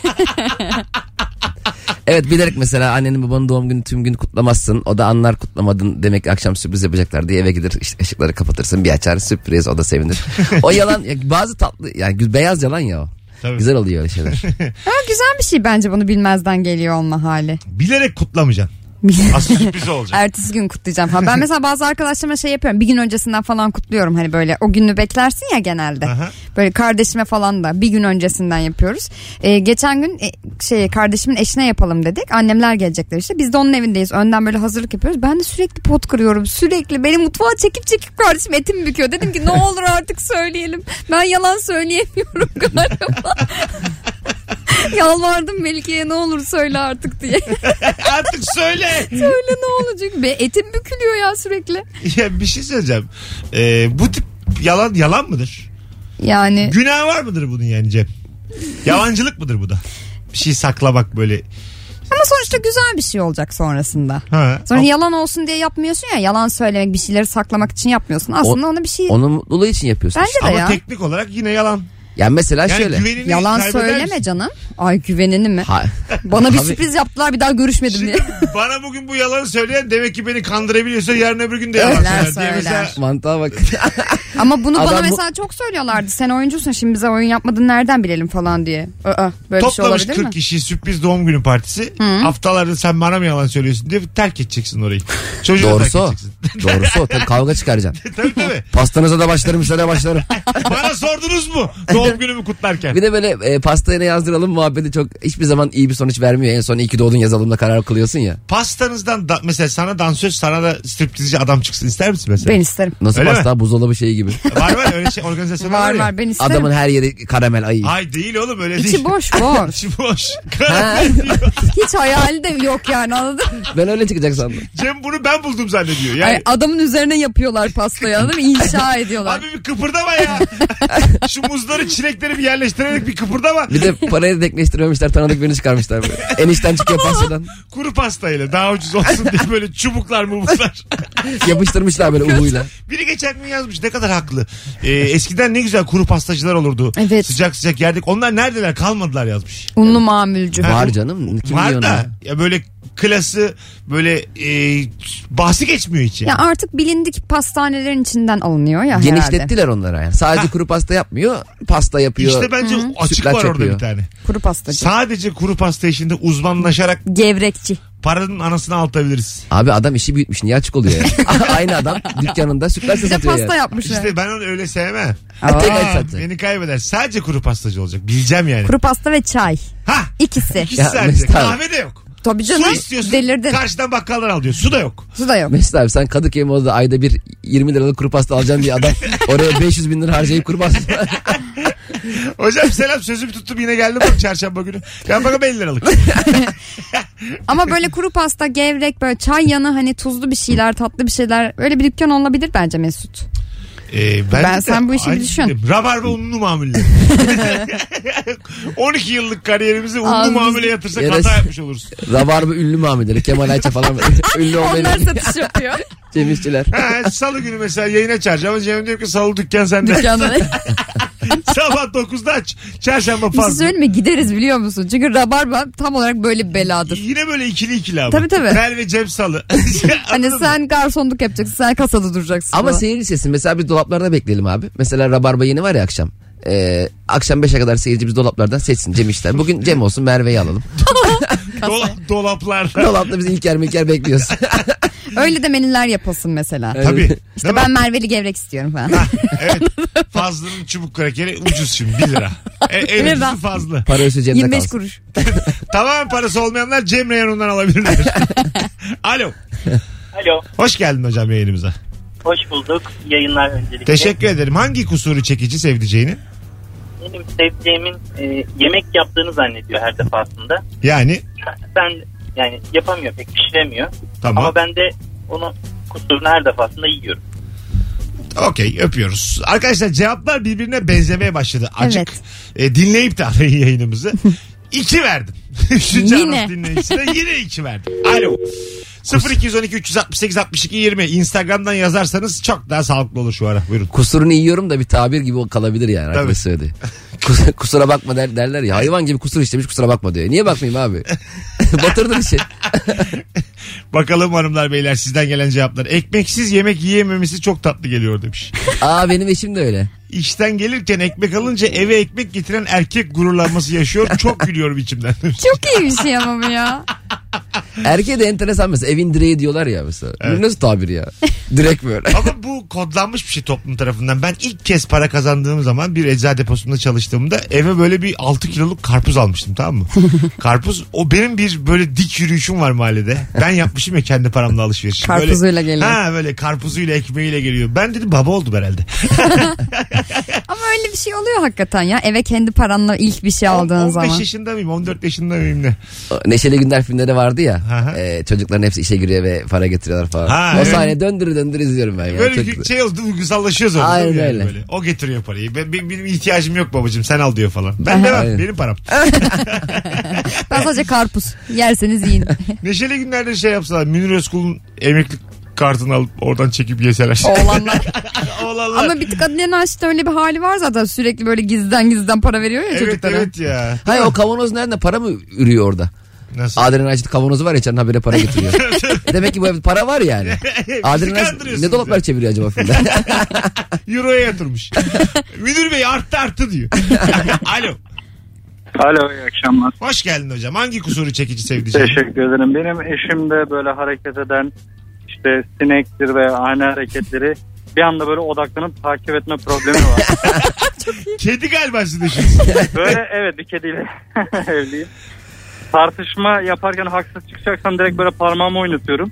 evet bilerek mesela annenin babanın doğum günü tüm gün kutlamazsın. O da anlar kutlamadın demek ki akşam sürpriz yapacaklar diye eve gider işte ışıkları kapatırsın bir açar sürpriz o da sevinir. o yalan ya bazı tatlı yani beyaz yalan ya o. Tabii. Güzel oluyor öyle şeyler. Ama güzel bir şey bence bunu bilmezden geliyor olma hali. Bilerek kutlamayacaksın. Asıl sürpriz olacak. Ertesi gün kutlayacağım falan. Ben mesela bazı arkadaşlarıma şey yapıyorum. Bir gün öncesinden falan kutluyorum. Hani böyle o günü beklersin ya genelde. Aha. Böyle kardeşime falan da bir gün öncesinden yapıyoruz. Ee, geçen gün e, şey kardeşimin eşine yapalım dedik. Annemler gelecekler işte. Biz de onun evindeyiz. Önden böyle hazırlık yapıyoruz. Ben de sürekli pot kırıyorum. Sürekli beni mutfağa çekip çekip kardeşim etimi büküyor. Dedim ki ne olur artık söyleyelim. Ben yalan söyleyemiyorum galiba. Yalvardım Melike'ye ne olur söyle artık diye. Artık söyle. Söyle ne olacak? Be etim bükülüyor ya sürekli. ya bir şey söyleyeceğim. Ee, bu tip yalan yalan mıdır? Yani Günah var mıdır bunun yani Cem? Yalancılık mıdır bu da? Bir şey saklamak böyle. ama sonuçta güzel bir şey olacak sonrasında. Ha. Sonra yalan olsun diye yapmıyorsun ya yalan söylemek bir şeyleri saklamak için yapmıyorsun. Aslında ona bir şey Onun mutluluğu için yapıyorsun. bence de Ama ya. teknik olarak yine yalan. Yani mesela Yani şöyle. güvenini Yalan kaybeder söyleme canım. Ay güvenini mi? Ha, Bana bir Abi- sürpriz yaptılar bir daha görüşmedim diye. Şimdi bana bugün bu yalanı söyleyen demek ki beni kandırabiliyorsa yarın öbür gün de yalan Söyler, söyler diye mesela. mantığa bak. Ama bunu bana Adam bu- mesela çok söylüyorlardı. Sen oyuncusun şimdi bize oyun yapmadın nereden bilelim falan diye. Aa, böyle şey Toplamış olabilir 40 mi? kişi sürpriz doğum günü partisi. Haftalarda sen bana mı yalan söylüyorsun diye terk edeceksin orayı. Çocuğu Doğrusu terk edeceksin. Doğrusu o. Tabii kavga çıkaracaksın. tabii tabii. Pastanıza da başlarım size de başlarım. Bana sordunuz mu doğum günümü kutlarken? Bir de böyle e, pastaya ne yazdıralım muhabbeti çok hiçbir zaman iyi bir sonuç vermiyor. En son iyi ki doğdun yazalım da karar kılıyorsun ya. Pastanızdan da, mesela sana dansöz sana da striptizci adam çıksın ister misin mesela? Ben isterim. Nasıl Öyle pasta buzdolabı şeyi gibi. Var var öyle şey organizasyonlar var, Var ya. var ben isterim. Adamın her yeri karamel ayı. Ay değil oğlum öyle değil. İçi boş boş. İçi boş. Hiç hayali de yok yani anladın mı? ben öyle çıkacak sandım. Cem bunu ben buldum zannediyor. Yani Ay, adamın üzerine yapıyorlar pastayı anladın mı? İnşa ediyorlar. Abi bir kıpırdama ya. Şu muzları çilekleri bir yerleştirerek bir kıpırdama. Bir de parayı denkleştirememişler tanıdık birini çıkarmışlar böyle. Enişten çıkıyor pastadan. Kuru pastayla daha ucuz olsun diye böyle çubuklar mubuklar. Yapıştırmışlar böyle uhuyla. Biri geçen gün yazmış ne kadar haklı. Ee, eskiden ne güzel kuru pastacılar olurdu. Evet. Sıcak sıcak yerdik. Onlar neredeler kalmadılar yazmış. Unlu mamulcü. Ha, Var canım. Kim Var diyor da ya böyle klası böyle e, bahsi geçmiyor hiç yani. Ya artık bilindik pastanelerin içinden alınıyor ya herhalde. Genişlettiler onlara yani. Sadece kuru pasta yapmıyor. Pasta yapıyor. İşte bence açık Sütlaç var orada yapıyor. bir tane. Kuru pastacı. Sadece kuru pasta işinde uzmanlaşarak Gevrekçi. paranın anasını altabiliriz. Abi adam işi büyütmüş. Niye açık oluyor ya? Aynı adam dükkanında sütlaç da Bir de satıyor pasta yani. yapmışlar. İşte ben onu öyle sevmem. Aa. Tek el satacak. beni kaybeder. Sadece kuru pastacı olacak. Bileceğim yani. Kuru pasta ve çay. Ha İkisi. ikisi Ya, sadece. Mesut abi. Kahve de yok. Tabii Su canım. istiyorsun. Delirdin. Karşıdan bakkaldan al diyor. Su da yok. Su da yok. Mesut abi sen Kadıköy Moda'da ayda bir 20 liralık kuru pasta alacaksın diye adam oraya 500 bin lira harcayıp kuru pasta. Hocam selam sözümü tuttum yine geldim bak çarşamba günü. Ben bakalım 50 liralık. Ama böyle kuru pasta, gevrek, böyle çay yanı hani tuzlu bir şeyler, tatlı bir şeyler. Öyle bir dükkan olabilir bence Mesut. Ee, Ben de sen bu işi bir aynı düşün. fikirdeyim. Rabarba unlu mamulleri. 12 yıllık kariyerimizi unlu Ağzımız- mamule yatırsak Ya da- hata yapmış oluruz. Rabarba ünlü mamuleri. Kemal Ayça falan. ünlü Onlar satış yapıyor. Cem İşçiler. Ha, salı günü mesela yayına çağıracağım ama Cem diyor ki salı dükkan sende. Dükkanı. Sabah 9'da aç. Çarşamba Bir şey fazla. söyleyeyim mi? Gideriz biliyor musun? Çünkü rabarba tam olarak böyle bir beladır. Yine böyle ikili ikili ama. Tabii, tabii. Merve Cem Salı. Hani Anladın mı? sen garsonluk yapacaksın. Sen kasada duracaksın. Ama falan. seyirci sesi mesela biz dolaplarda bekleyelim abi. Mesela Rabarba yeni var ya akşam. Ee, akşam 5'e kadar seyirci biz dolaplardan seçsin Cem işler. Bugün Cem olsun Merve'yi alalım. Dola- dolaplarda. Dolapta biz İlker Milker bekliyoruz. Öyle de menüler yapılsın mesela. Tabii. Değil İşte mi? ben Merveli gevrek istiyorum falan. Evet. Fazlının çubuk krakeri ucuz şimdi 1 lira. E, en ucuzu fazla. Para üstü Cem'de 25 kalsın. kuruş. Tamamen parası olmayanlar Cem Reyhan'ından alabilirler. Alo. Alo. Hoş geldin hocam yayınımıza. Hoş bulduk. Yayınlar öncelikle. Teşekkür ederim. Hangi kusuru çekici sevdiceğini? Benim sevdiceğimin e, yemek yaptığını zannediyor her defasında. Yani Ben yani yapamıyor pek pişiremiyor. Tamam. Ama ben de onun kusurunu her defasında yiyorum. okey öpüyoruz. Arkadaşlar cevaplar birbirine benzemeye başladı. Acık Evet. e, dinleyip de arayın yayınımızı. İki verdim. Üçüncü Yine. dinleyicisine yine iki verdim. Alo. 0212 368 62 20 Instagram'dan yazarsanız çok daha sağlıklı olur şu ara. Buyurun. Kusurunu yiyorum da bir tabir gibi kalabilir yani. Tabii. Söyledi. Kus- kusura bakma der, derler ya. Hayvan gibi kusur işlemiş kusura bakma diyor. Niye bakmayayım abi? Batırdın işi. Bakalım hanımlar beyler sizden gelen cevaplar. Ekmeksiz yemek yiyememesi çok tatlı geliyor demiş. Aa benim eşim de öyle. İşten gelirken ekmek alınca eve ekmek getiren erkek gururlanması yaşıyor. Çok gülüyorum içimden. Çok iyi bir şey ama bu ya. Erkeğe de enteresan mesela evin direği diyorlar ya mesela. Bu Nasıl tabir ya? Direkt böyle. Ama bu kodlanmış bir şey toplum tarafından. Ben ilk kez para kazandığım zaman bir eczacı deposunda çalıştığımda eve böyle bir 6 kiloluk karpuz almıştım tamam mı? karpuz o benim bir böyle dik yürüyüşüm var mahallede. Ben yapmışım ya kendi paramla alışveriş. Karpuzuyla böyle, geliyor. Ha böyle karpuzuyla ekmeğiyle geliyor. Ben dedim baba oldum herhalde. Ama öyle bir şey oluyor hakikaten ya. Eve kendi paranla ilk bir şey aldığın 15 zaman. yaşında mıyım 14 yaşında mıyım ne? Neşeli Günler filmleri vardı ya. E, çocukların hepsi işe giriyor ve para getiriyorlar falan. Ha, o evet. sahne döndürü döndürü izliyorum ben. ya. Böyle Çok şey oldu duygusallaşıyoruz orada. Aynen yani öyle. Böyle. O getiriyor parayı. Ben, benim, benim ihtiyacım yok babacığım sen al diyor falan. Ben de Aynen. benim param. Ben sadece karpuz. Yerseniz yiyin. Neşeli günlerde şey yapsalar Münir Özkul'un emeklilik kartını alıp oradan çekip yeseler. Oğlanlar. Oğlanlar. Ama bir tık Adile Naşit'te öyle bir hali var zaten. Sürekli böyle gizden gizden para veriyor ya evet çocuklara. evet ya. Hayır o kavanoz nerede? Para mı ürüyor orada? Nasıl? Adrenalin kavanozu var ya içeriden habire para getiriyor. Demek ki bu evde para var yani. Adrenalin ne dolaplar çeviriyor acaba filmde? Euro'ya yatırmış. Münir Bey arttı arttı diyor. Alo. Alo iyi akşamlar. Hoş geldin hocam. Hangi kusuru çekici sevdiceğin? Teşekkür ederim. Benim eşim de böyle hareket eden işte sinektir ve ani hareketleri bir anda böyle odaklanıp takip etme problemi var. Kedi galiba sizin. Böyle evet bir kediyle evliyim. Tartışma yaparken haksız çıkacaksam direkt böyle parmağımı oynatıyorum.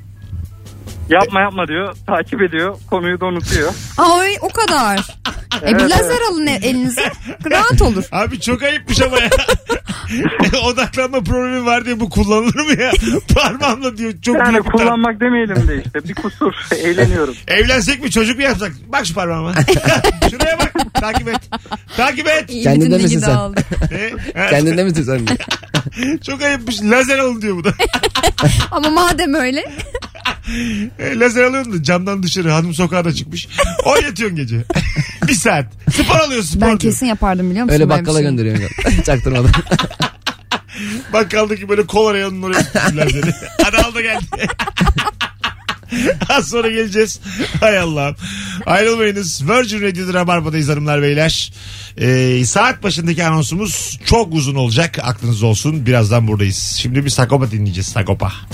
Yapma yapma diyor. Takip ediyor. Konuyu da unutuyor. Ay o kadar. E bir Evet, lazer alın e- elinize. Rahat olur. Abi çok ayıpmış ama ya. Odaklanma problemi var diye bu kullanılır mı ya? Parmağımla diyor çok Yani büyük bir tar- kullanmak demeyelim de işte bir kusur. Eğleniyorum. Evlensek mi çocuk mu yapsak? Bak şu parmağıma. Şuraya bak. Takip et. Takip et. İyi, Kendinde bütün misin bilgi sen? dağıldı. Ne? Ha, Kendinde misin sen? Çok ayıpmış. Lazer alın diyor bu da. Ama madem öyle. E, Lazer alıyorsun da camdan dışarı hanım sokağa da çıkmış. Oynatıyorsun gece. bir saat. Spor alıyorsun spor Ben diyor. kesin yapardım biliyor musun? Öyle böyle bir bakkala şey? gönderiyorum. Çaktırmadan. Bakkaldaki böyle kol arayanın oraya tutsun lazeri. Hadi al da geldi. Az sonra geleceğiz. Hay Allah'ım. Ayrılmayınız. Virgin Radio'da Rabarba'dayız hanımlar beyler. Ee, saat başındaki anonsumuz çok uzun olacak. Aklınız olsun. Birazdan buradayız. Şimdi bir Sagopa dinleyeceğiz. Sagopa.